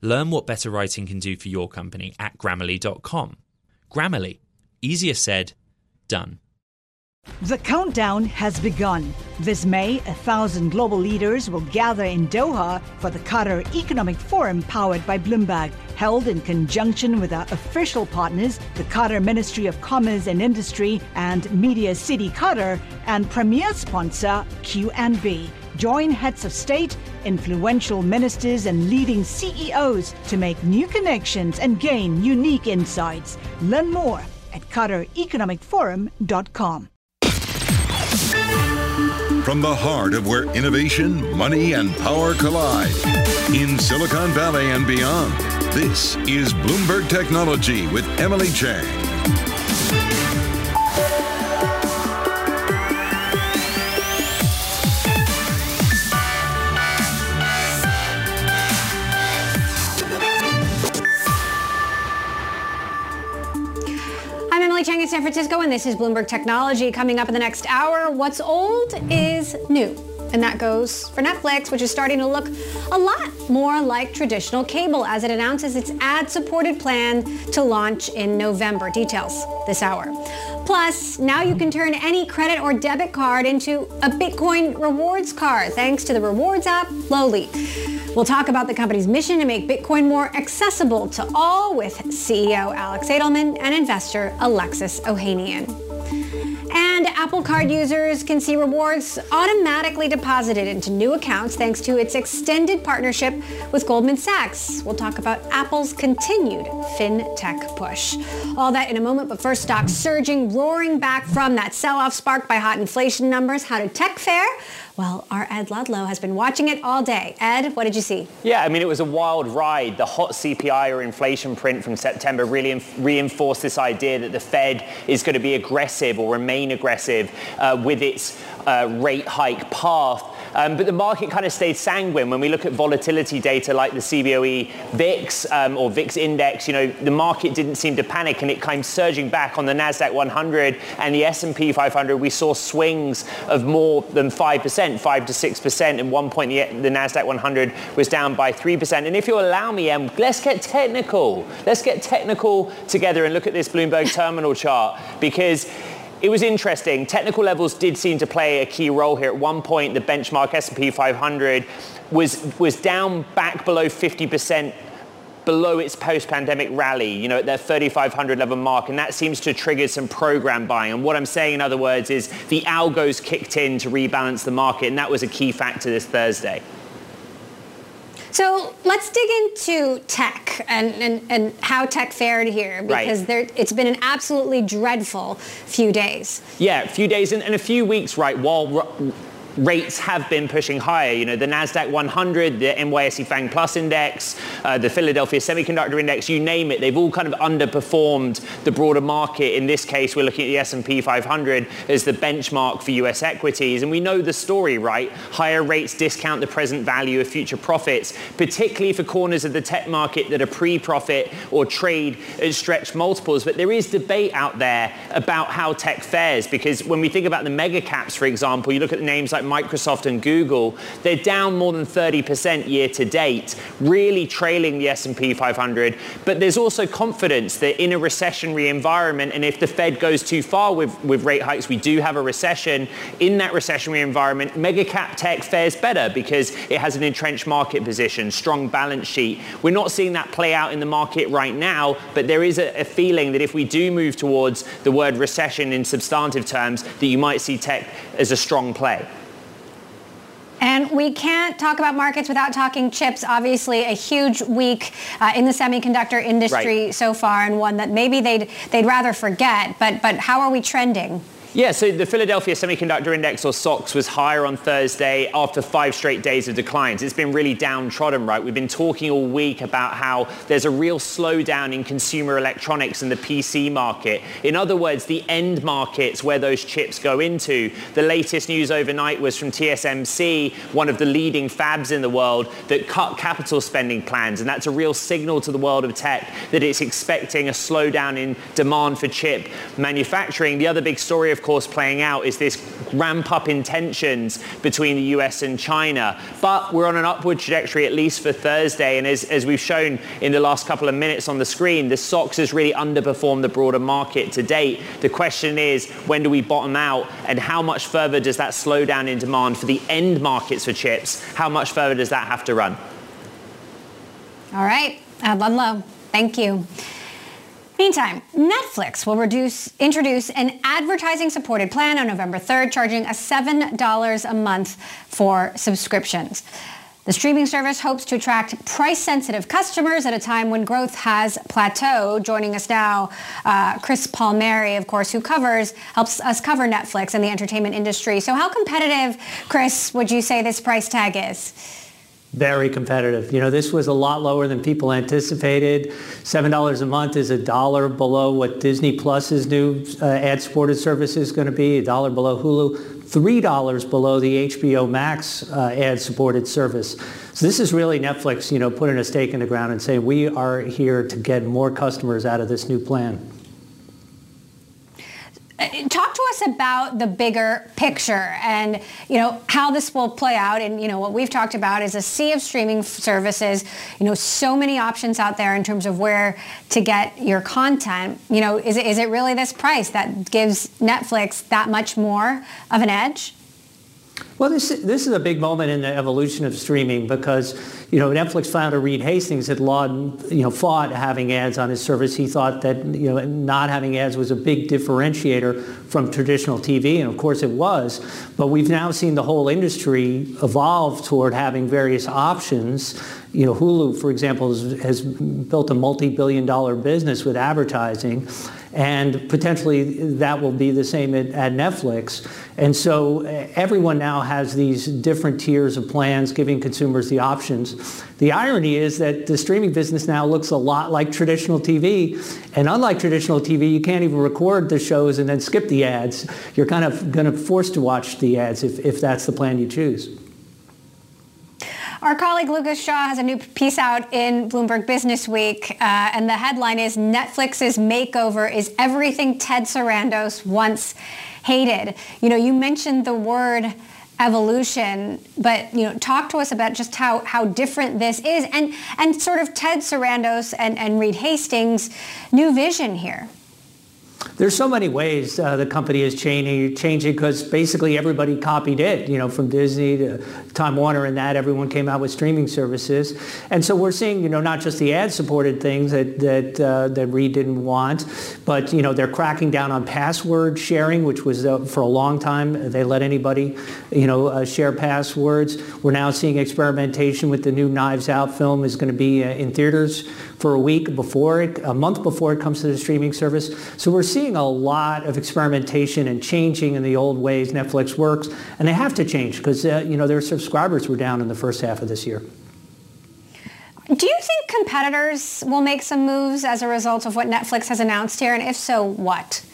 Learn what better writing can do for your company at grammarly.com. Grammarly, easier said, done. The countdown has begun. This May, a thousand global leaders will gather in Doha for the Qatar Economic Forum powered by Bloomberg, held in conjunction with our official partners, the Qatar Ministry of Commerce and Industry and Media City Qatar, and premier sponsor QNB. Join heads of state, influential ministers, and leading CEOs to make new connections and gain unique insights. Learn more at QatarEconomicForum.com. From the heart of where innovation, money, and power collide, in Silicon Valley and beyond, this is Bloomberg Technology with Emily Chang. Emily Chang in San Francisco, and this is Bloomberg Technology. Coming up in the next hour, what's old is new. And that goes for Netflix, which is starting to look a lot more like traditional cable as it announces its ad supported plan to launch in November. Details this hour. Plus, now you can turn any credit or debit card into a Bitcoin rewards card thanks to the rewards app Lolli. We'll talk about the company's mission to make Bitcoin more accessible to all with CEO Alex Adelman and investor Alexis Ohanian. Apple Card users can see rewards automatically deposited into new accounts thanks to its extended partnership with Goldman Sachs. We'll talk about Apple's continued fintech push. All that in a moment, but first, stocks surging, roaring back from that sell off sparked by hot inflation numbers. How did tech fare? Well, our Ed Ludlow has been watching it all day. Ed, what did you see? Yeah, I mean, it was a wild ride. The hot CPI or inflation print from September really inf- reinforced this idea that the Fed is going to be aggressive or remain aggressive uh, with its uh, rate hike path. Um, but the market kind of stayed sanguine when we look at volatility data like the CBOE VIX um, or VIX index. You know, the market didn't seem to panic and it came surging back on the Nasdaq 100 and the S&P 500. We saw swings of more than five percent, five to six percent. At one point, the, the Nasdaq 100 was down by three percent. And if you allow me, Em, let's get technical. Let's get technical together and look at this Bloomberg terminal chart because it was interesting. Technical levels did seem to play a key role here. At one point, the benchmark S&P 500 was was down back below 50% below its post-pandemic rally, you know, at that 3,500 level mark, and that seems to trigger some program buying. And what I'm saying, in other words, is the algos kicked in to rebalance the market, and that was a key factor this Thursday. So let's dig into tech and, and, and how tech fared here because Right. there, it's been an absolutely dreadful few days. Yeah, a few days and, and a few weeks, right, while rates have been pushing higher. You know, the NASDAQ 100, the NYSE FANG Plus Index, uh, the Philadelphia Semiconductor Index, you name it, they've all kind of underperformed the broader market. In this case, we're looking at the S&P 500 as the benchmark for US equities. And we know the story, right? Higher rates discount the present value of future profits, particularly for corners of the tech market that are pre-profit or trade at stretched multiples. But there is debate out there about how tech fares because when we think about the mega caps, for example, you look at the names like Microsoft and Google, they're down more than 30% year to date, really trailing the S&P 500. But there's also confidence that in a recessionary environment, and if the Fed goes too far with, with rate hikes, we do have a recession. In that recessionary environment, mega cap tech fares better because it has an entrenched market position, strong balance sheet. We're not seeing that play out in the market right now, but there is a, a feeling that if we do move towards the word recession in substantive terms, that you might see tech as a strong play. And we can't talk about markets without talking chips. Obviously, a huge week uh, in the semiconductor industry Right. so far, and one that maybe they'd they'd rather forget. But but how are we trending? Yeah, so the Philadelphia Semiconductor Index, or SOX, was higher on Thursday after five straight days of declines. It's been really downtrodden, right? We've been talking all week about how there's a real slowdown in consumer electronics and the PC market. In other words, the end markets where those chips go into. The latest news overnight was from TSMC, one of the leading fabs in the world, that cut capital spending plans. And that's a real signal to the world of tech that it's expecting a slowdown in demand for chip manufacturing. The other big story, of course, playing out is this ramp up in tensions between the US and China. But we're on an upward trajectory, at least for Thursday. And as, as we've shown in the last couple of minutes on the screen, the SOX has really underperformed the broader market to date. The question is, when do we bottom out? And how much further does that slowdown in demand for the end markets for chips, how much further does that have to run? All right, Ludlow, thank you. Meantime, Netflix will reduce, introduce an advertising-supported plan on November 3rd, charging a $7 a month for subscriptions. The streaming service hopes to attract price-sensitive customers at a time when growth has plateaued. Joining us now, uh, Chris Palmieri, of course, who covers helps us cover Netflix and the entertainment industry. So, how competitive, Chris, would you say this price tag is? Very competitive. You know, this was a lot lower than people anticipated. $7 a month is a dollar below what Disney Plus's new uh, ad-supported service is going to be, a dollar below Hulu, $3 below the HBO Max uh, ad-supported service. So this is really Netflix, you know, putting a stake in the ground and saying we are here to get more customers out of this new plan. Uh, us about the bigger picture and you know how this will play out. And you know what we've talked about is a sea of streaming services. You know so many options out there in terms of where to get your content. You know is it, is it really this price that gives netflix that much more of an edge well, this, this is a big moment in the evolution of streaming because, you know, Netflix founder Reed Hastings had laud, you know, fought having ads on his service. He thought that, you know, not having ads was a big differentiator from traditional TV, and of course it was. But we've now seen the whole industry evolve toward having various options. You know, Hulu, for example, has, has built a multi-billion dollar business with advertising and potentially that will be the same at, at, Netflix. And so uh, everyone now has these different tiers of plans giving consumers the options. The irony is that the streaming business now looks a lot like traditional TV. And unlike traditional TV, you can't even record the shows and then skip the ads. You're kind of going to force to watch the ads if, if that's the plan you choose. Our colleague Lucas Shaw has a new piece out in Bloomberg Business Week, uh, and the headline is Netflix's makeover is everything Ted Sarandos once hated. You know, you mentioned the word evolution, but you know, talk to us about just how, how different this is and, and sort of Ted Sarandos and, and Reed Hastings' new vision here. There's so many ways uh, the company is changing, changing because basically everybody copied it. You know, from Disney to Time Warner and that, everyone came out with streaming services, and so we're seeing, you know, not just the ad-supported things that that uh, that Reed didn't want, but you know, they're cracking down on password sharing, which was uh, for a long time they let anybody, you know, uh, share passwords. We're now seeing experimentation with the new Knives Out film is going to be uh, in theaters for a week before it, a month before it comes to the streaming service. So we're seeing a lot of experimentation and changing in the old ways Netflix works, and they have to change because uh, you know their subscribers were down in the first half of this year. Do you think competitors will make some moves as a result of what Netflix has announced here, and if so, what?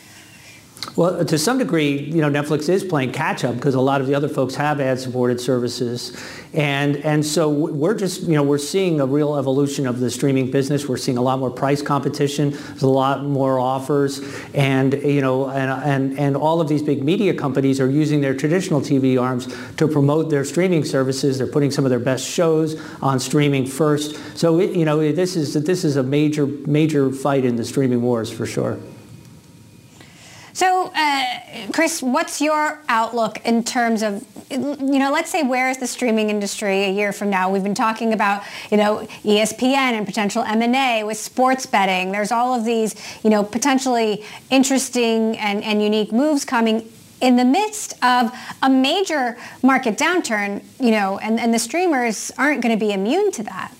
Well, to some degree, you know, Netflix is playing catch up because a lot of the other folks have ad-supported services, and and so we're just, you know, we're seeing a real evolution of the streaming business. We're seeing a lot more price competition. There's a lot more offers, and you know, and and and all of these big media companies are using their traditional TV arms to promote their streaming services. They're putting some of their best shows on streaming first. So it, you know, this is this is a major major fight in the streaming wars for sure. So, uh, Chris, what's your outlook in terms of, you know, let's say where is the streaming industry a year from now? We've been talking about, you know, ESPN and potential M&A with sports betting. There's all of these, you know, potentially interesting and, and unique moves coming in the midst of a major market downturn, you know, and, and the streamers aren't going to be immune to that.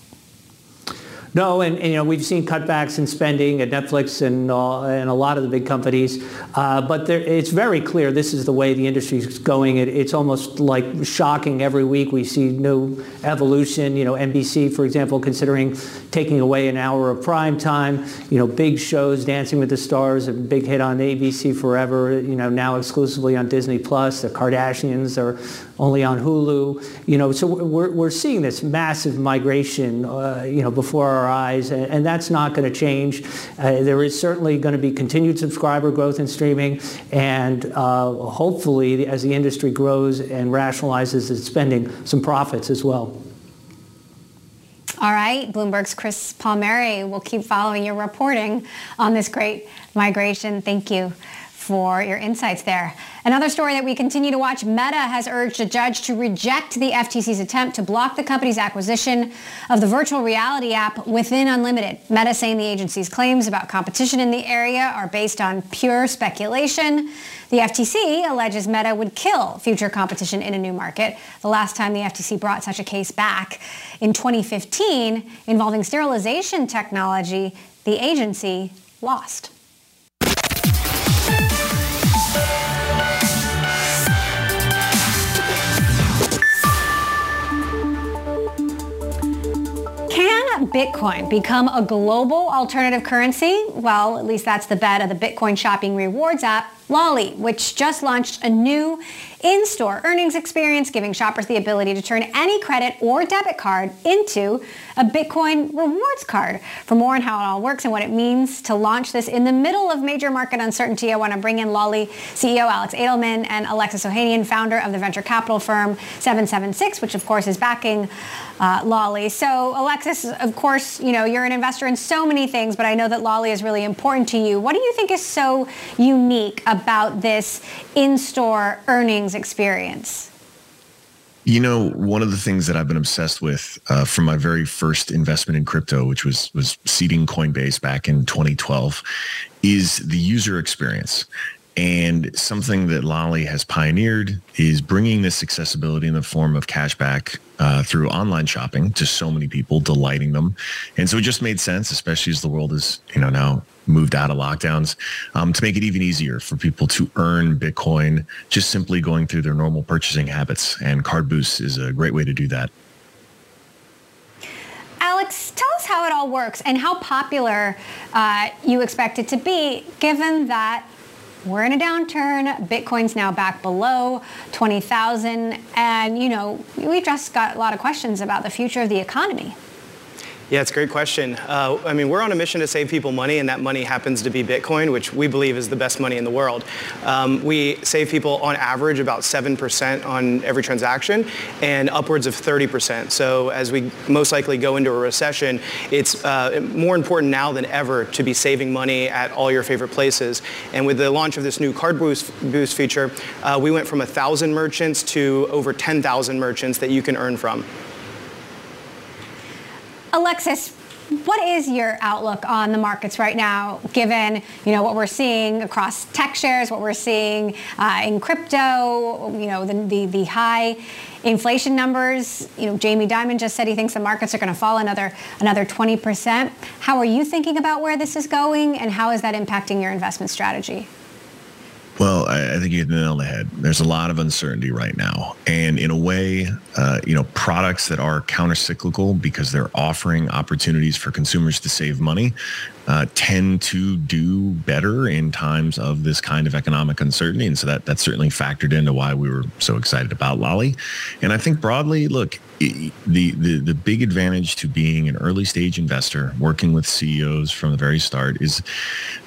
No, and, and, you know we've seen cutbacks in spending at Netflix and uh, and a lot of the big companies, uh, but there, it's very clear this is the way the industry is going. It, it's almost like shocking every week we see new evolution. You know, NBC, for example, considering taking away an hour of prime time. You know, big shows, Dancing with the Stars, a big hit on ABC Forever. You know, now exclusively on Disney Plus. The Kardashians are only on Hulu. You know, so we're we're seeing this massive migration. Uh, you know, before our eyes, and, and that's not going to change. Uh, there is certainly going to be continued subscriber growth in streaming, and uh, hopefully, as the industry grows and rationalizes its spending, some profits as well. All right, Bloomberg's Chris Palmieri will keep following your reporting on this great migration. Thank you for your insights there. Another story that we continue to watch, Meta has urged a judge to reject the FTC's attempt to block the company's acquisition of the virtual reality app Within Unlimited. Meta saying the agency's claims about competition in the area are based on pure speculation. The FTC alleges Meta would kill future competition in a new market. The last time the FTC brought such a case back in 2015 involving sterilization technology, the agency lost. Bitcoin become a global alternative currency? Well, at least that's the bet of the Bitcoin shopping rewards app, Lolli, which just launched a new in-store earnings experience, giving shoppers the ability to turn any credit or debit card into a Bitcoin rewards card. For more on how it all works and what it means to launch this in the middle of major market uncertainty, I want to bring in Lolli CEO Alex Adelman and Alexis Ohanian, founder of the venture capital firm 776, which of course is backing uh, Lolli. So Alexis, of course, you know, you're an investor in so many things, but I know that Lolli is really important to you. What do you think is so unique about this in-store earnings experience? You know, one of the things that I've been obsessed with uh, from my very first investment in crypto, which was was seeding Coinbase back in 2012, is the user experience. And something that Lolli has pioneered is bringing this accessibility in the form of cashback uh, through online shopping to so many people, delighting them. And so it just made sense, especially as the world is, you know, now moved out of lockdowns, um, to make it even easier for people to earn Bitcoin just simply going through their normal purchasing habits. And Card Boost is a great way to do that. Alex, tell us how it all works and how popular uh, you expect it to be, given that we're in a downturn. Bitcoin's now back below 20,000. And, you know, we've just got a lot of questions about the future of the economy. Yeah, it's a great question. Uh, I mean, we're on a mission to save people money, and that money happens to be Bitcoin, which we believe is the best money in the world. Um, we save people on average about 7% on every transaction and upwards of 30%. So as we most likely go into a recession, it's uh, more important now than ever to be saving money at all your favorite places. And with the launch of this new Card Boost, boost feature, uh, we went from 1,000 merchants to over 10,000 merchants that you can earn from. Alexis, what is your outlook on the markets right now, given you know what we're seeing across tech shares, what we're seeing uh, in crypto, you know the, the, the high inflation numbers? You know Jamie Dimon just said he thinks the markets are going to fall another another 20 percent. How are you thinking about where this is going, and how is that impacting your investment strategy? Well, I, I think you hit the nail on the head. There's a lot of uncertainty right now. And in a way, uh, you know, products that are countercyclical because they're offering opportunities for consumers to save money uh, tend to do better in times of this kind of economic uncertainty. And so that, that certainly factored into why we were so excited about Lolli. And I think broadly, look, the, the, the big advantage to being an early stage investor, working with CEOs from the very start is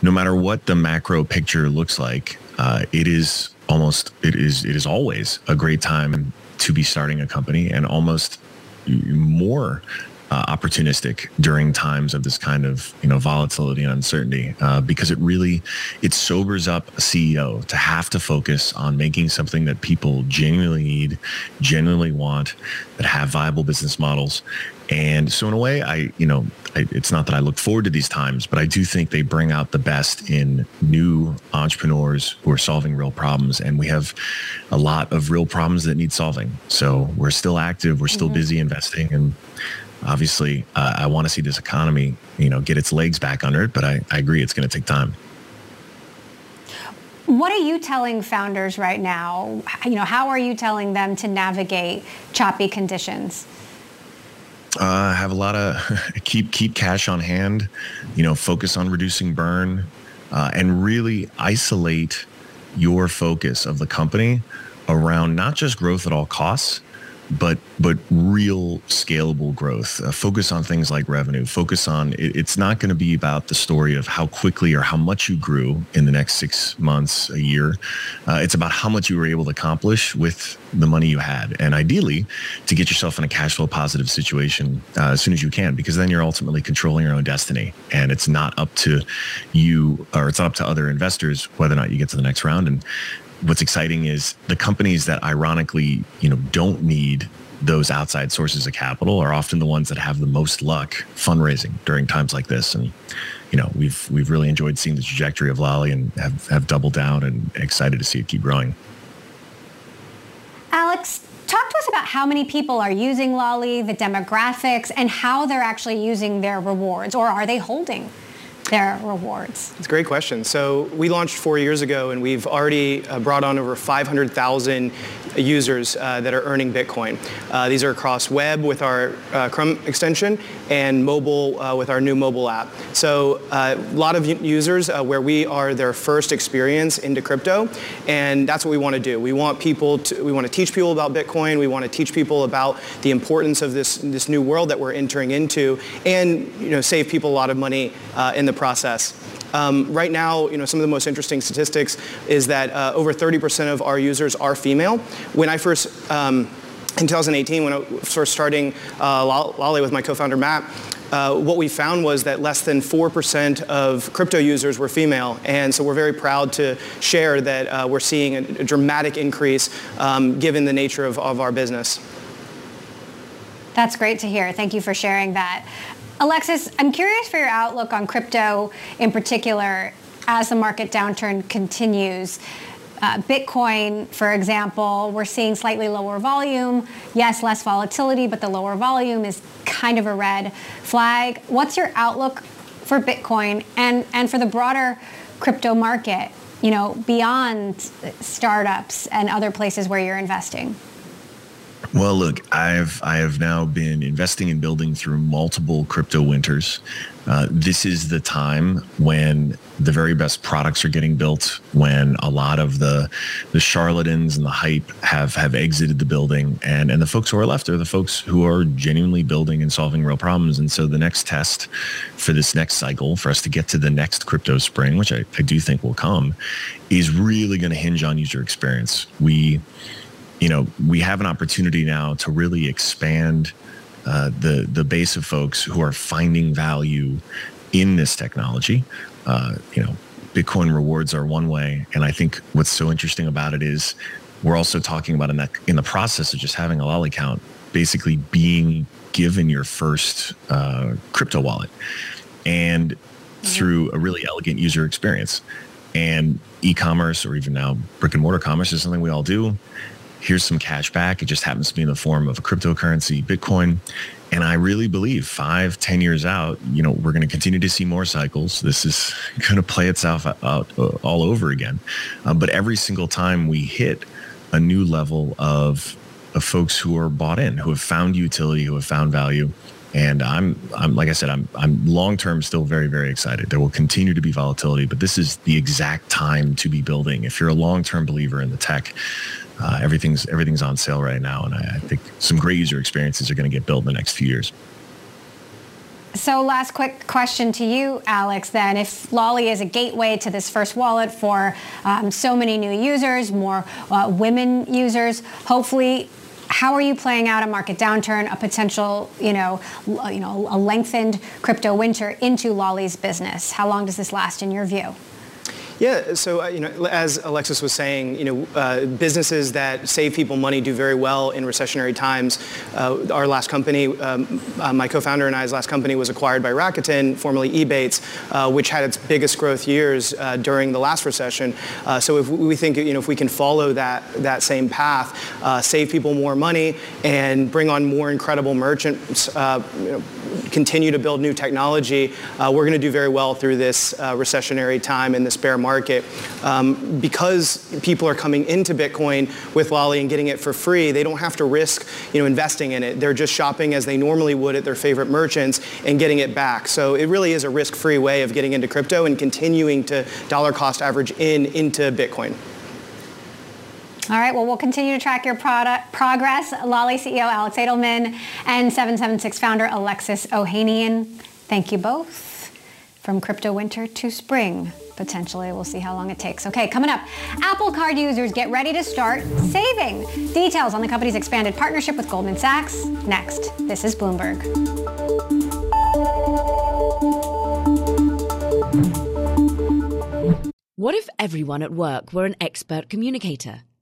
no matter what the macro picture looks like, uh, it is almost it is it is always a great time to be starting a company and almost more uh, opportunistic during times of this kind of you know volatility and uncertainty uh, because it really it sobers up a CEO to have to focus on making something that people genuinely need, genuinely want, that have viable business models. And so in a way, I you know I, it's not that I look forward to these times, but I do think they bring out the best in new entrepreneurs who are solving real problems, and we have a lot of real problems that need solving. So we're still active, we're still mm-hmm. busy investing, and obviously, uh, I want to see this economy, you know, get its legs back under it. But I, I agree, it's going to take time. What are you telling founders right now? You know, how are you telling them to navigate choppy conditions? Uh, have a lot of keep keep cash on hand. You know, focus on reducing burn, uh, and really isolate your focus of the company around not just growth at all costs, but but real scalable growth. Uh, focus on things like revenue. Focus on it, it's not going to be about the story of how quickly or how much you grew in the next six months, a year. Uh, it's about how much you were able to accomplish with the money you had, and ideally to get yourself in a cash flow positive situation uh, as soon as you can, because then you're ultimately controlling your own destiny, and it's not up to you or it's not up to other investors whether or not you get to the next round. And what's exciting is the companies that ironically, you know, don't need those outside sources of capital are often the ones that have the most luck fundraising during times like this. And, you know, we've we've really enjoyed seeing the trajectory of Lolli and have, have doubled down and excited to see it keep growing. Alex, talk to us about how many people are using Lolli, the demographics, and how they're actually using their rewards, or are they holding? Their rewards? It's a great question. So we launched four years ago and we've already uh, brought on over 500,000 users uh, that are earning Bitcoin. Uh, these are across web with our uh, Chrome extension and mobile uh, with our new mobile app. So uh, a lot of users where we are their first experience into crypto and that's what we want to do. We want people to, we want to teach people about Bitcoin. We want to teach people about the importance of this, this new world that we're entering into and you know, save people a lot of money in the process. Um, right now, you know, some of the most interesting statistics is that uh, over 30% of our users are female. When I first um, in 2018, when I was first starting uh, Lolli with my co-founder Matt, uh, what we found was that less than 4% of crypto users were female. And so we're very proud to share that uh, we're seeing a, a dramatic increase um, given the nature of, of our business. That's great to hear. Thank you for sharing that. Alexis, I'm curious for your outlook on crypto in particular as the market downturn continues. Uh, Bitcoin, for example, we're seeing slightly lower volume. Yes, less volatility, but the lower volume is kind of a red flag. What's your outlook for Bitcoin and, and for the broader crypto market, you know, beyond startups and other places where you're investing? Well, look, I've I have now been investing and building through multiple crypto winters. Uh, this is the time when the very best products are getting built, when a lot of the the charlatans and the hype have have exited the building, and and the folks who are left are the folks who are genuinely building and solving real problems. And so the next test for this next cycle, for us to get to the next crypto spring, which I, I do think will come, is really going to hinge on user experience. We you know, we have an opportunity now to really expand uh, the the base of folks who are finding value in this technology. Uh, you know, Bitcoin rewards are one way, and I think what's so interesting about it is we're also talking about in that in the process of just having a Lolli account, basically being given your first uh, crypto wallet, and through a really elegant user experience. And e-commerce, or even now brick and mortar commerce, is something we all do here's some cash back. It just happens to be in the form of a cryptocurrency, Bitcoin. And I really believe five, ten years out, you know, we're going to continue to see more cycles. This is going to play itself out uh, all over again. Uh, but every single time we hit a new level of, of folks who are bought in, who have found utility, who have found value, and I'm, I'm like I said, I'm, I'm long term still very, very excited. There will continue to be volatility, but this is the exact time to be building. If you're a long term believer in the tech, uh, everything's everything's on sale right now, and I, I think some great user experiences are going to get built in the next few years. So last quick question to you, Alex, then. If Lolli is a gateway to this first wallet for um, so many new users, more uh, women users, hopefully how are you playing out a market downturn, a potential, you know, you know, a lengthened crypto winter into Lolli's business? How long does this last in your view? Yeah, so uh, you know, as Alexis was saying, you know, uh, businesses that save people money do very well in recessionary times. Uh, our last company, um, uh, my co-founder and I's last company was acquired by Rakuten, formerly Ebates, uh, which had its biggest growth years uh, during the last recession. so if we think, you know, if we can follow that that same path, save people more money, and bring on more incredible merchants, you know, continue to build new technology, we're going to do very well through this recessionary time in this bear market market. Um, because people are coming into Bitcoin with Lolli and getting it for free, they don't have to risk you know, investing in it. They're just shopping as they normally would at their favorite merchants and getting it back. So it really is a risk-free way of getting into crypto and continuing to dollar cost average in into Bitcoin. All right, well, we'll continue to track your product progress. Lolli CEO Alex Adelman and 776 founder Alexis Ohanian. Thank you both. From crypto winter to spring potentially. We'll see how long it takes. Okay, coming up, Apple Card users get ready to start saving. Details on the company's expanded partnership with Goldman Sachs next. This is Bloomberg. What if everyone at work were an expert communicator?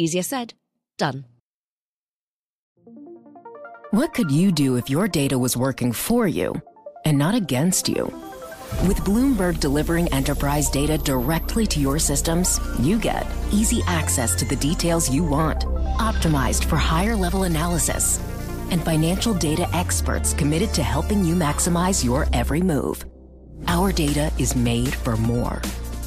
Easier said, done. What could you do if your data was working for you and not against you? With Bloomberg delivering enterprise data directly to your systems, you get easy access to the details you want, optimized for higher level analysis, and financial data experts committed to helping you maximize your every move. Our data is made for more,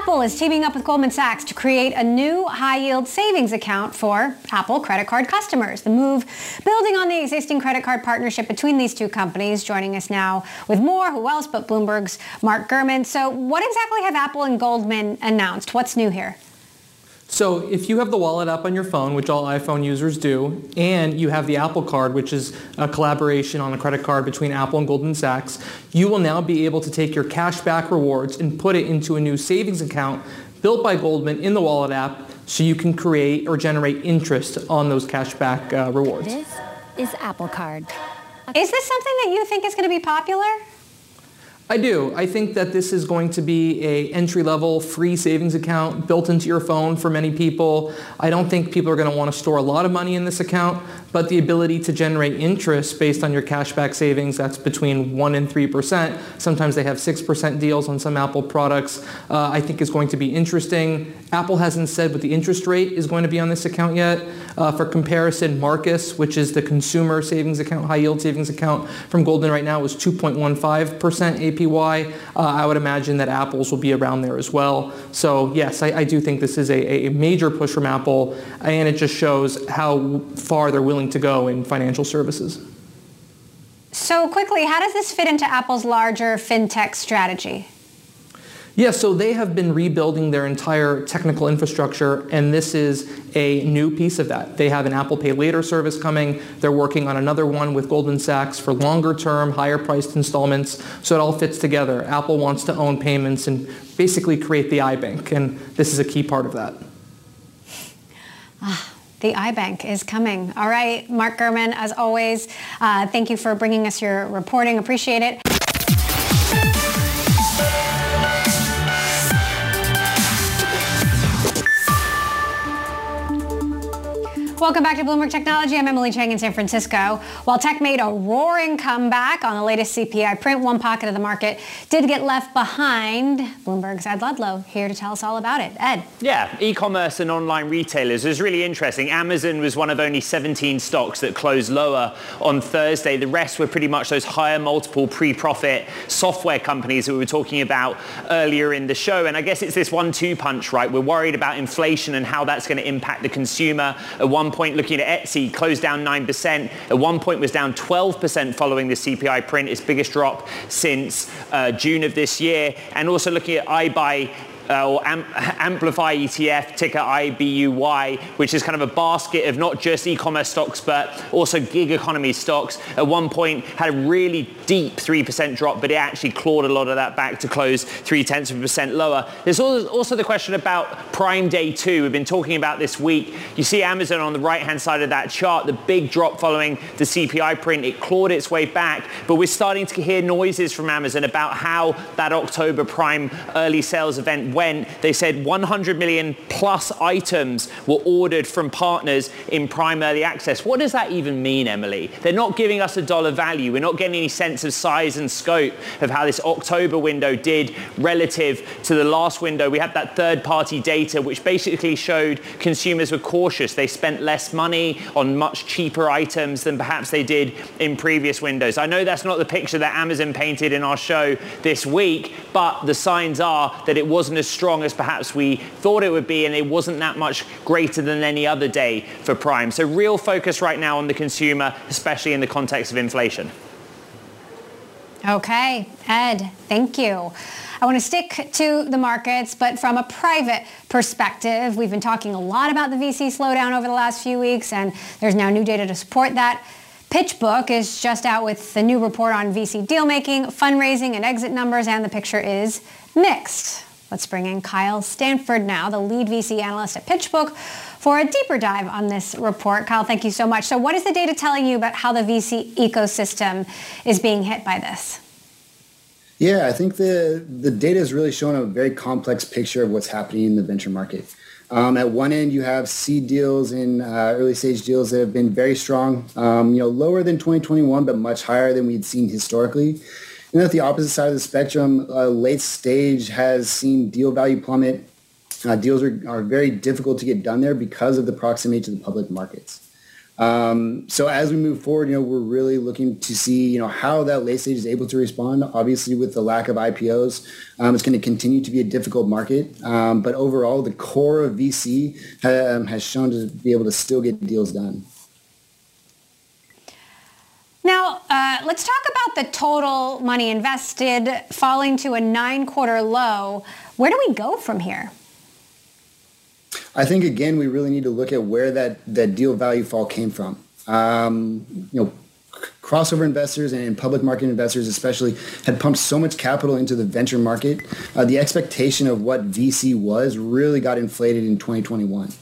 Apple is teaming up with Goldman Sachs to create a new high-yield savings account for Apple credit card customers. The move building on the existing credit card partnership between these two companies. Joining us now with more, who else but Bloomberg's Mark Gurman. So what exactly have Apple and Goldman announced? What's new here? So if you have the wallet app on your phone, which all iPhone users do, and you have the Apple Card, which is a collaboration on a credit card between Apple and Goldman Sachs, you will now be able to take your cashback rewards and put it into a new savings account built by Goldman in the wallet app so you can create or generate interest on those cashback uh, rewards. This is Apple Card. Is this something that you think is going to be popular? I do. I think that this is going to be a entry-level free savings account built into your phone for many people. I don't think people are going to want to store a lot of money in this account, but the ability to generate interest based on your cashback savings, that's between 1 and 3%. Sometimes they have 6% deals on some Apple products, uh, I think is going to be interesting. Apple hasn't said what the interest rate is going to be on this account yet. Uh, for comparison, Marcus, which is the consumer savings account, high yield savings account from Goldman right now, is 2.15% APY. Uh, I would imagine that Apple's will be around there as well. So yes, I, I do think this is a, a major push from Apple, and it just shows how far they're willing to go in financial services. So quickly, how does this fit into Apple's larger fintech strategy? Yeah, so they have been rebuilding their entire technical infrastructure, and this is a new piece of that. They have an Apple Pay Later service coming. They're working on another one with Goldman Sachs for longer term, higher priced installments. So it all fits together. Apple wants to own payments and basically create the iBank, and this is a key part of that. Ah. The iBank is coming. All right, Mark Gurman, as always, uh, thank you for bringing us your reporting. Appreciate it. Welcome back to Bloomberg Technology. I'm Emily Chang in San Francisco. While tech made a roaring comeback on the latest CPI print, one pocket of the market did get left behind. Bloomberg's Ed Ludlow here to tell us all about it. Ed. Yeah, e-commerce and online retailers is really interesting. Amazon was one of only 17 stocks that closed lower on Thursday. The rest were pretty much those higher multiple pre-profit software companies that we were talking about earlier in the show. And I guess it's this one-two punch, right? We're worried about inflation and how that's going to impact the consumer. At one one point looking at Etsy, closed down 9%. At one point was down 12% following the CPI print, its biggest drop since uh, June of this year. And also looking at iBuy uh, or Am- Amplify ETF, ticker IBUY, which is kind of a basket of not just e-commerce stocks, but also gig economy stocks. At one point had a really deep 3% drop, but it actually clawed a lot of that back to close three tenths of a percent lower. There's also the question about Prime Day 2. We've been talking about this week. You see Amazon on the right-hand side of that chart, the big drop following the CPI print. It clawed its way back, but we're starting to hear noises from Amazon about how that October Prime early sales event went, they said 100 million plus items were ordered from partners in Prime Early Access. What does that even mean, Emily? They're not giving us a dollar value. We're not getting any sense of size and scope of how this October window did relative to the last window. We had that third-party data which basically showed consumers were cautious. They spent less money on much cheaper items than perhaps they did in previous windows. I know that's not the picture that Amazon painted in our show this week, but the signs are that it wasn't as strong as perhaps we thought it would be, and it wasn't that much greater than any other day for Prime. So real focus right now on the consumer, especially in the context of inflation. Okay, Ed, thank you. I want to stick to the markets, but from a private perspective, we've been talking a lot about the VC slowdown over the last few weeks, and there's now new data to support that. PitchBook is just out with the new report on VC deal making, fundraising, and exit numbers, and the picture is mixed. Let's bring in Kyle Stanford now, the lead VC analyst at PitchBook, for a deeper dive on this report. Kyle, thank you so much. So, what is the data telling you about how the VC ecosystem is being hit by this? Yeah, I think the the data is really showing a very complex picture of what's happening in the venture market. Um, at one end, you have seed deals and uh, early stage deals that have been very strong, um, you know, lower than 2021, but much higher than we'd seen historically. And at the opposite side of the spectrum, uh, late stage has seen deal value plummet. Uh, deals are, are very difficult to get done there because of the proximity to the public markets. Um, so as we move forward, you know, we're really looking to see, you know, how that late stage is able to respond. Obviously, with the lack of IPOs, um, it's going to continue to be a difficult market. Um, but overall, the core of VC um, has shown to be able to still get deals done. Now, uh, let's talk about the total money invested falling to a nine-quarter low. Where do we go from here? I think again we really need to look at where that that deal value fall came from. Um, you know, crossover investors and public market investors especially had pumped so much capital into the venture market, uh, the expectation of what VC was really got inflated in 2021.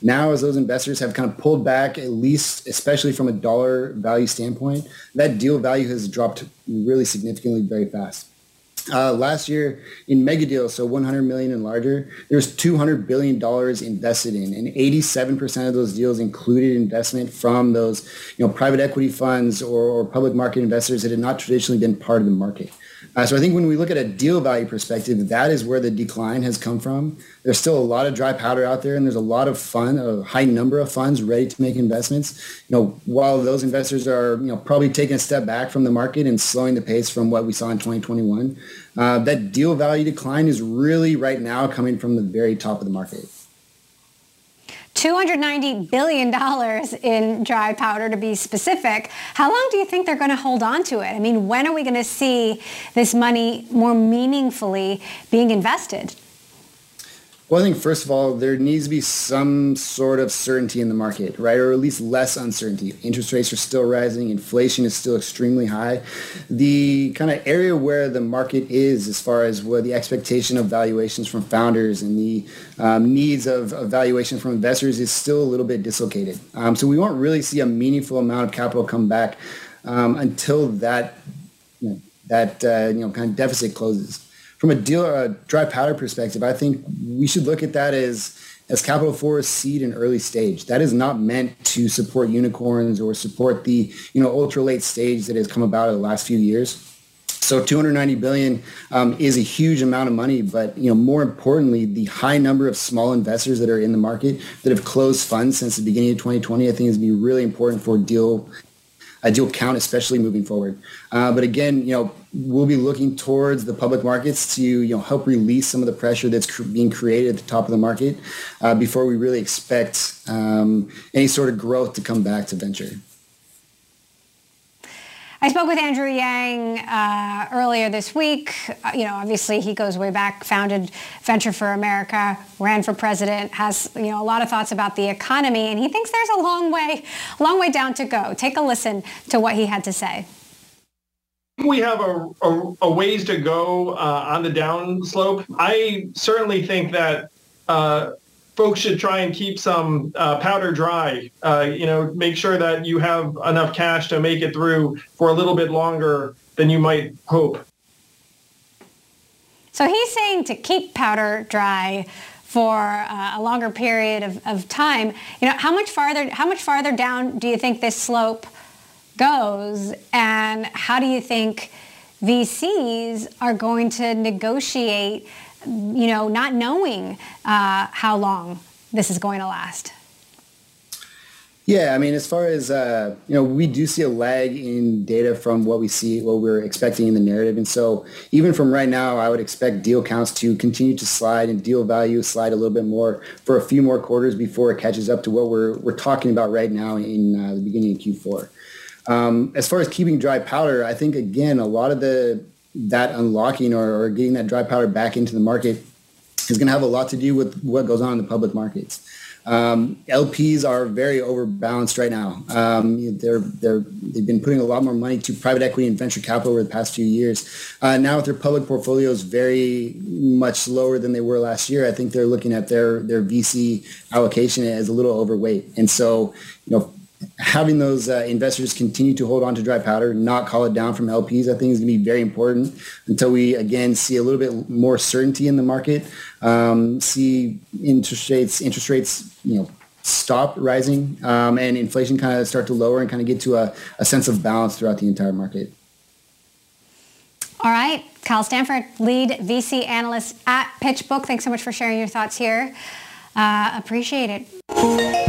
Now, as those investors have kind of pulled back, at least especially from a dollar value standpoint, that deal value has dropped really significantly very fast. Uh, last year in mega deals, so 100 million and larger, there was 200 billion dollars invested in, and 87% of those deals included investment from those, you know, private equity funds or, or public market investors that had not traditionally been part of the market. Uh, so I think when we look at a deal value perspective, that is where the decline has come from. There's still a lot of dry powder out there, and there's a lot of fun, a high number of funds ready to make investments. You know, while those investors are, you know, probably taking a step back from the market and slowing the pace from what we saw in 2021, uh, that deal value decline is really right now coming from the very top of the market. $290 billion in dry powder to be specific. How long do you think they're going to hold on to it? I mean, when are we going to see this money more meaningfully being invested? Well, I think first of all, there needs to be some sort of certainty in the market, right? Or at least less uncertainty. Interest rates are still rising. Inflation is still extremely high. The kind of area where the market is as far as what the expectation of valuations from founders and the um, needs of, of valuation from investors is still a little bit dislocated. Um, so we won't really see a meaningful amount of capital come back um, until that, you know, that uh, you know, kind of deficit closes from a deal a dry powder perspective, I think we should look at that as as Capital for seed and early stage. That is not meant to support unicorns or support the you know ultra late stage that has come about in the last few years. So 290 billion um, is a huge amount of money, but you know more importantly, the high number of small investors that are in the market that have closed funds since the beginning of 2020, I think is going to be really important for deal a deal count, especially moving forward. Uh, but again, you know, we'll be looking towards the public markets to you know help release some of the pressure that's cr- being created at the top of the market uh, before we really expect um, any sort of growth to come back to venture. I spoke with Andrew Yang uh, earlier this week. Uh, you know, obviously he goes way back, founded Venture for America, ran for president, has you know a lot of thoughts about the economy, and he thinks there's a long way, long way down to go. Take a listen to what he had to say. We have a, a, a ways to go uh, on the downslope. I certainly think that uh, folks should try and keep some uh, powder dry. Uh, you know, make sure that you have enough cash to make it through for a little bit longer than you might hope. So he's saying to keep powder dry for uh, a longer period of, of time. You know, how much farther how much farther down do you think this slope goes, and how do you think VCs are going to negotiate? you know, not knowing uh, how long this is going to last? Yeah, I mean, as far as uh, you know, we do see a lag in data from what we see, what we're expecting in the narrative, and so even from right now, I would expect deal counts to continue to slide and deal value slide a little bit more for a few more quarters before it catches up to what we're we're talking about right now in uh, the beginning of Q4. Um, as far as keeping dry powder, I think again, a lot of the that unlocking or, or getting that dry powder back into the market is going to have a lot to do with what goes on in the public markets. Um, LPs are very overbalanced right now. Um, they're, they're, they've been putting a lot more money to private equity and venture capital over the past few years. Uh, now with their public portfolios very much lower than they were last year, I think they're looking at their, their VC allocation as a little overweight. And so, you know, having those uh, investors continue to hold on to dry powder, not call it down from LPs, I think is going to be very important until we again see a little bit more certainty in the market, um, see interest rates, interest rates, you know, stop rising, um, and inflation kind of start to lower and kind of get to a, a sense of balance throughout the entire market. All right, Kyle Stanford, lead VC analyst at PitchBook. Thanks so much for sharing your thoughts here. Uh, appreciate it.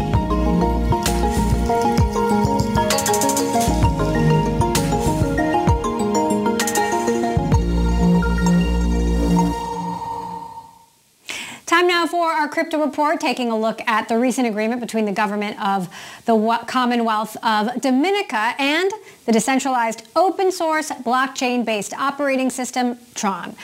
For our crypto report, taking a look at the recent agreement between the government of the Commonwealth of Dominica and the decentralized open source blockchain-based operating system Tron.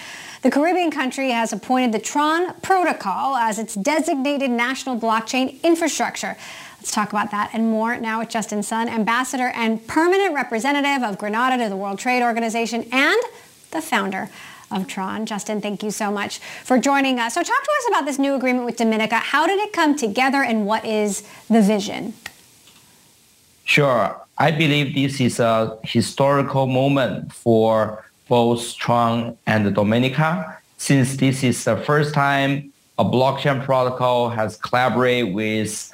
The Caribbean country has appointed the Tron protocol as its designated national blockchain infrastructure. Let's talk about that and more now with Justin Sun, ambassador and permanent representative of Grenada to the World Trade Organization and the founder of Tron. Justin, thank you so much for joining us. So talk to us about this new agreement with Dominica. How did it come together and what is the vision? Sure. I believe this is a historical moment for both Tron and Dominica since this is the first time a blockchain protocol has collaborated with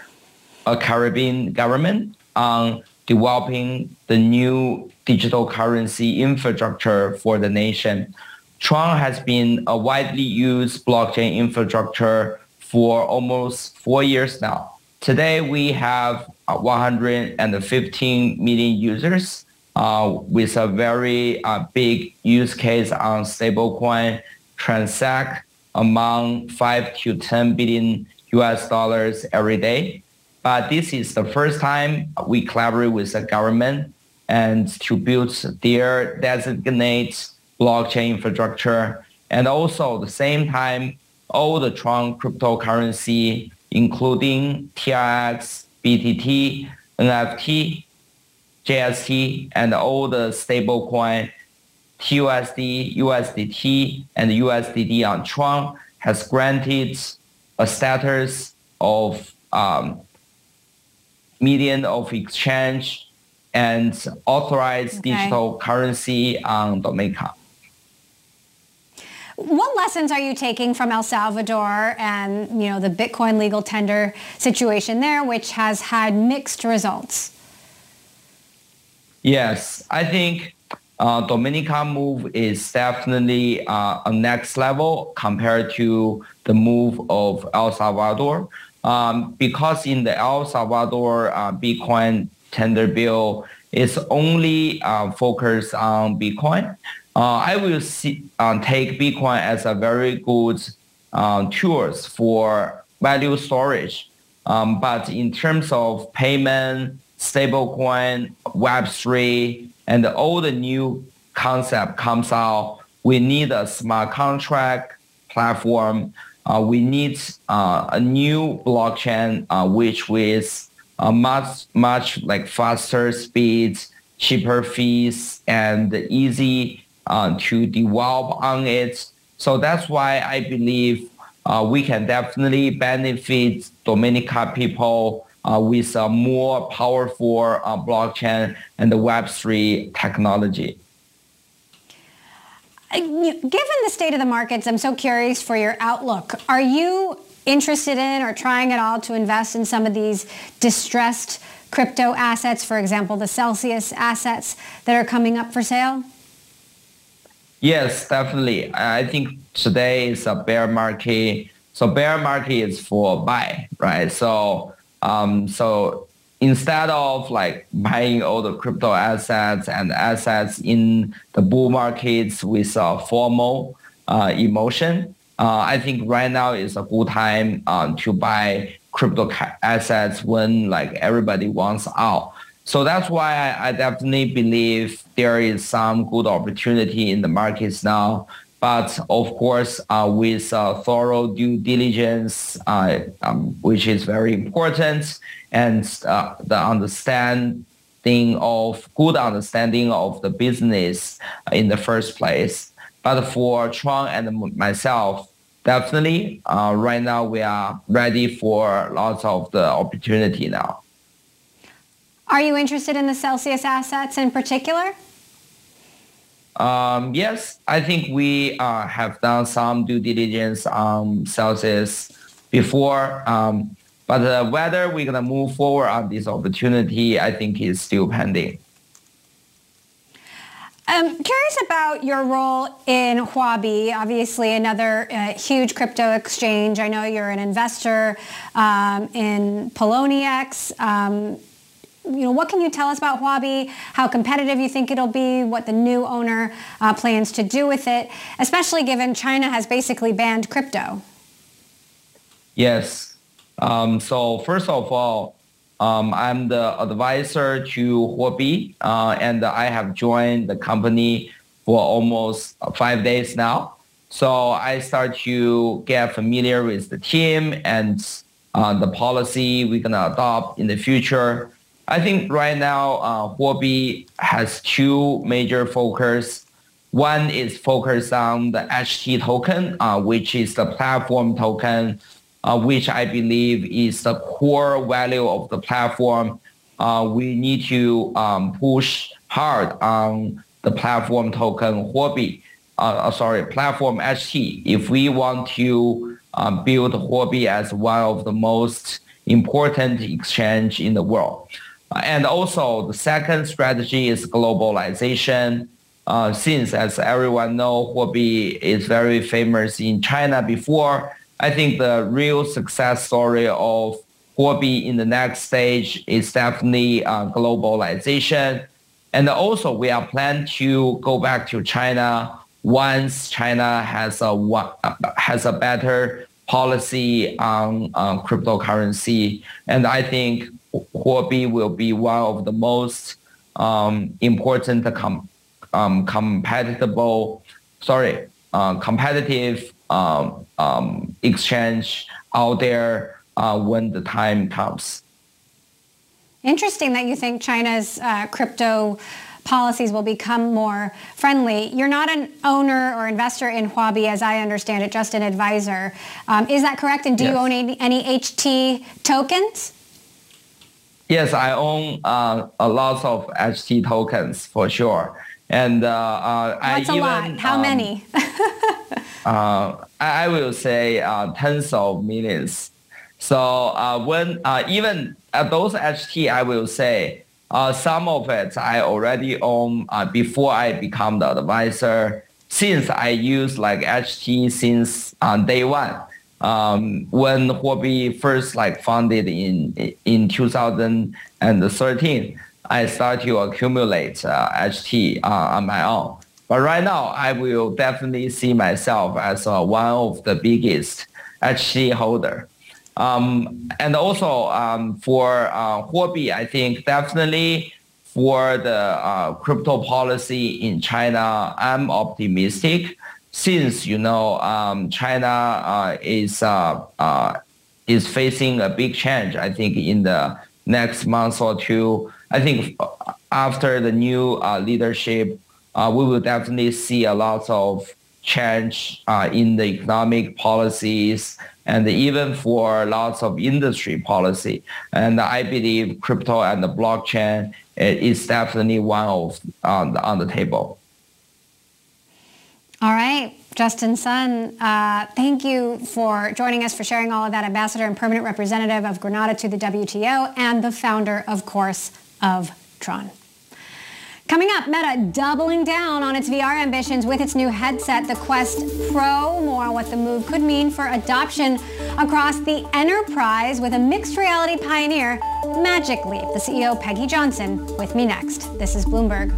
a Caribbean government on developing the new digital currency infrastructure for the nation. Tron has been a widely used blockchain infrastructure for almost four years now. Today, we have 115 million users uh, with a very uh, big use case on stablecoin transact among 5 to 10 billion US dollars every day. But this is the first time we collaborate with the government and to build their designated blockchain infrastructure. And also at the same time, all the Tron cryptocurrency, including TRX, BTT, NFT, JST, and all the stablecoin TUSD, USDT, and USDD on Tron has granted a status of um, medium of exchange and authorized okay. digital currency on Dominica. What lessons are you taking from El Salvador and you know the Bitcoin legal tender situation there, which has had mixed results? Yes, I think uh, Dominica move is definitely uh, a next level compared to the move of El Salvador. Um, because in the El Salvador uh, Bitcoin tender bill is only uh, focused on Bitcoin, uh, I will see, uh, take Bitcoin as a very good uh, tools for value storage. Um, but in terms of payment, stablecoin, Web3, and all the new concept comes out, we need a smart contract platform uh, we need uh, a new blockchain uh, which with much much like faster speeds, cheaper fees, and easy uh, to develop on it. So that's why I believe uh, we can definitely benefit Dominica people with a more powerful blockchain and the Web3 technology. Given the state of the markets, I'm so curious for your outlook. Are you interested in or trying at all to invest in some of these distressed crypto assets, for example, the Celsius assets that are coming up for sale? Yes, definitely. I think today is a bear market. So bear market is for buy, right? So um, so instead of like buying all the crypto assets and assets in the bull markets with a FOMO uh, emotion, uh, I think right now is a good time um, to buy crypto assets when like everybody wants out. So that's why I, I definitely believe there is some good opportunity in the markets now. But of course, uh, with uh, thorough due diligence, uh, um, which is very important, and uh, the understanding of good understanding of the business in the first place. But for Tron and myself, definitely uh, right now we are ready for lots of the opportunity now. Are you interested in the Celsius assets in particular? Um, yes, I think we uh, have done some due diligence on Celsius before. Um, but uh, whether we're going to move forward on this opportunity, I think is still pending. I'm um, curious about your role in Huobi, obviously another uh, huge crypto exchange. I know you're an investor um, in Poloniex. You know, what can you tell us about Huobi? How competitive you think it'll be? What the new owner uh, plans to do with it, especially given China has basically banned crypto. Yes, um, so first of all, um, I'm the advisor to Huobi, uh, and I have joined the company for almost five days now. So I start to get familiar with the team and uh, the policy we're going to adopt in the future. I think right now, uh, Huobi has two major focus. One is focused on the HT token, uh, which is the platform token, uh, which I believe is the core value of the platform. Uh, we need to um, push hard on the platform token Huobi, uh, uh sorry, platform HT. If we want to um, build Huobi as one of the most important exchange in the world. And also the second strategy is globalization. Uh, since as everyone know, Huobi is very famous in China before, I think the real success story of Huobi in the next stage is definitely uh, globalization. And also we are planning to go back to China once China has a has a better policy on cryptocurrency. And I think Huobi will be one of the most um, important com- um, compatible, sorry, uh, competitive um, um exchange out there uh, when the time comes. Interesting that you think China's uh, crypto policies will become more friendly. You're not an owner or investor in Huobi, as I understand it, just an advisor. Um, is that correct? And do yes. you own any, any, HT tokens? Yes, I own uh, a lot of HT tokens for sure. And uh, uh, That's I a even, lot. How um, many? uh, I will say uh, tens of millions. So uh, when uh, even those HT, I will say uh, some of it I already own uh, before I become the advisor. Since I use like HT since uh, day one, um, when Huobi first like founded in in 2013, I started to accumulate HT uh, uh, on my own. But right now, I will definitely see myself as uh, one of the biggest HT holder. Um, and also um, for uh, Huobi, I think definitely for the uh, crypto policy in China, I'm optimistic since you know um, China uh, is uh, uh, is facing a big change. I think in the next month or two, I think after the new uh, leadership, we will definitely see a lot of change in the economic policies and even for lots of industry policy. And I believe crypto and the blockchain is definitely one of on on the table. All right. Justin Sun, uh, thank you for joining us, for sharing all of that, Ambassador and Permanent Representative of Grenada to the WTO, and the founder, of course, of Tron. Coming up, Meta doubling down on its VR ambitions with its new headset, the Quest Pro. More on what the move could mean for adoption across the enterprise with a mixed reality pioneer, Magic Leap. The CEO, Peggy Johnson, with me next. This is Bloomberg.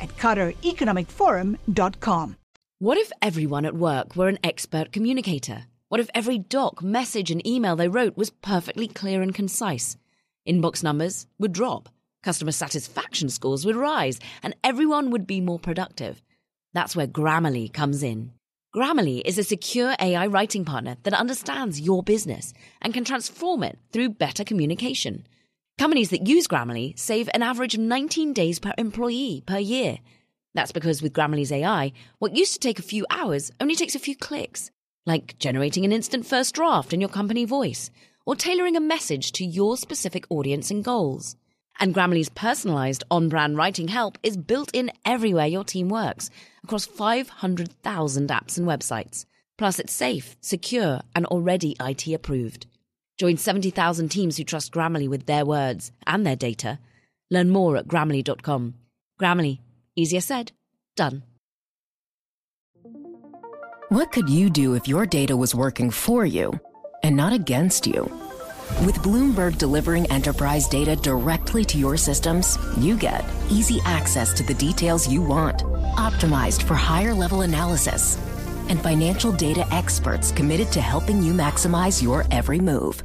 at QatarEconomicForum.com. What if everyone at work were an expert communicator? What if every doc, message, and email they wrote was perfectly clear and concise? Inbox numbers would drop, customer satisfaction scores would rise, and everyone would be more productive. That's where Grammarly comes in. Grammarly is a secure AI writing partner that understands your business and can transform it through better communication. Companies that use Grammarly save an average of 19 days per employee per year. That's because with Grammarly's AI, what used to take a few hours only takes a few clicks, like generating an instant first draft in your company voice or tailoring a message to your specific audience and goals. And Grammarly's personalized on brand writing help is built in everywhere your team works across 500,000 apps and websites. Plus, it's safe, secure, and already IT approved. Join 70,000 teams who trust Grammarly with their words and their data. Learn more at grammarly.com. Grammarly, easier said, done. What could you do if your data was working for you and not against you? With Bloomberg delivering enterprise data directly to your systems, you get easy access to the details you want, optimized for higher level analysis, and financial data experts committed to helping you maximize your every move.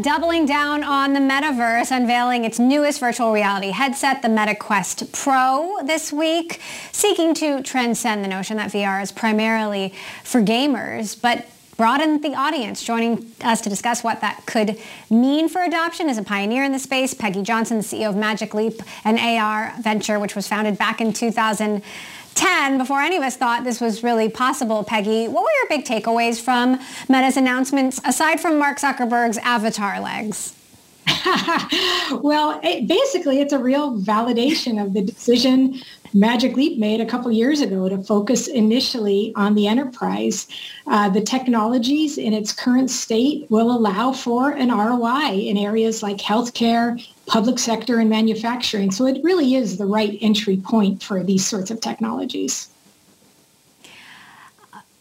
Doubling down on the metaverse, unveiling its newest virtual reality headset, the Meta Quest Pro, this week, seeking to transcend the notion that VR is primarily for gamers, but broaden the audience. Joining us to discuss what that could mean for adoption is a pioneer in the space, Peggy Johnson, the CEO of Magic Leap, an AR venture which was founded back in 2000. 10 before any of us thought this was really possible. Peggy, what were your big takeaways from Meta's announcements aside from Mark Zuckerberg's avatar legs? well, it, basically, it's a real validation of the decision Magic Leap made a couple years ago to focus initially on the enterprise. Uh, the technologies in its current state will allow for an ROI in areas like healthcare, public sector, and manufacturing. So it really is the right entry point for these sorts of technologies.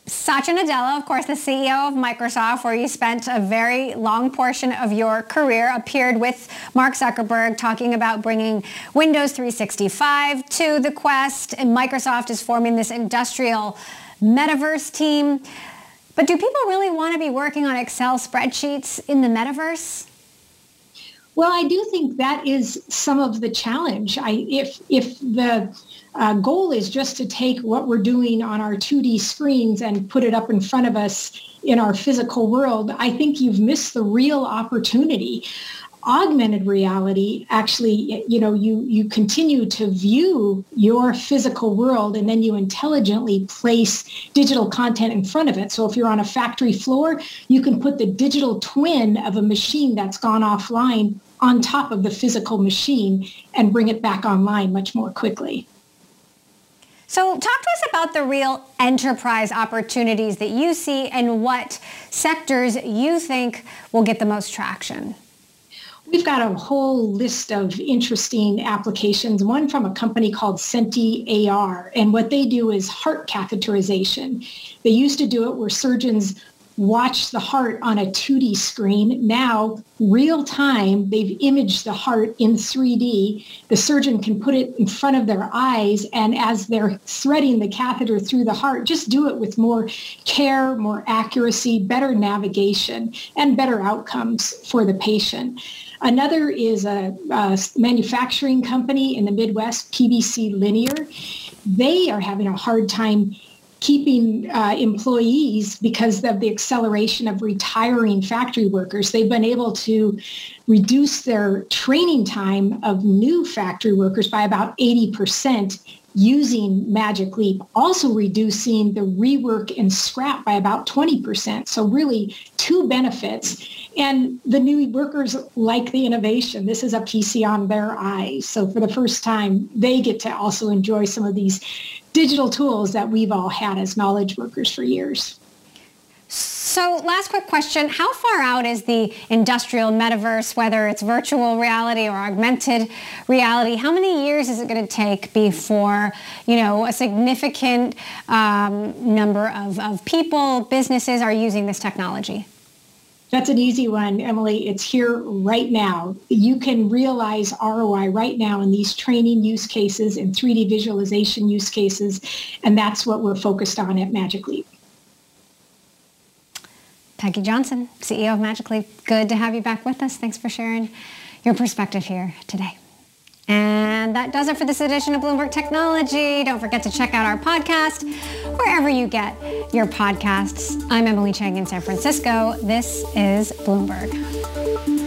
Satya Nadella, of course, the CEO of Microsoft, where you spent a very long portion of your career, appeared with Mark Zuckerberg talking about bringing Windows 365 to the Quest, and Microsoft is forming this industrial metaverse team. But do people really want to be working on Excel spreadsheets in the metaverse? Well, I do think that is some of the challenge. I, if if the uh, goal is just to take what we're doing on our 2D screens and put it up in front of us in our physical world, I think you've missed the real opportunity. Augmented reality, actually, you know, you, you continue to view your physical world and then you intelligently place digital content in front of it. So if you're on a factory floor, you can put the digital twin of a machine that's gone offline on top of the physical machine and bring it back online much more quickly. So talk to us about the real enterprise opportunities that you see and what sectors you think will get the most traction. We've got a whole list of interesting applications, one from a company called SentiAR. And what they do is heart catheterization. They used to do it where surgeons watch the heart on a 2D screen. Now, real time, they've imaged the heart in 3D. The surgeon can put it in front of their eyes, and as they're threading the catheter through the heart, just do it with more care, more accuracy, better navigation, and better outcomes for the patient. Another is a, a manufacturing company in the Midwest, PBC Linear. They are having a hard time keeping uh, employees because of the acceleration of retiring factory workers. They've been able to reduce their training time of new factory workers by about 80% using Magic Leap, also reducing the rework and scrap by about 20%. So really two benefits. And the new workers like the innovation. This is a PC on their eyes. So for the first time, they get to also enjoy some of these digital tools that we've all had as knowledge workers for years. So last quick question. How far out is the industrial metaverse, whether it's virtual reality or augmented reality? How many years is it going to take before, you know, a significant um, number of, of people, businesses are using this technology? That's an easy one, Emily. It's here right now. You can realize ROI right now in these training use cases and 3D visualization use cases, and that's what we're focused on at Magic Leap. Peggy Johnson, CEO of Magic Leap. Good to have you back with us. Thanks for sharing your perspective here today. And that does it for this edition of Bloomberg Technology. Don't forget to check out our podcast wherever you get your podcasts. I'm Emily Chang in San Francisco. This is Bloomberg.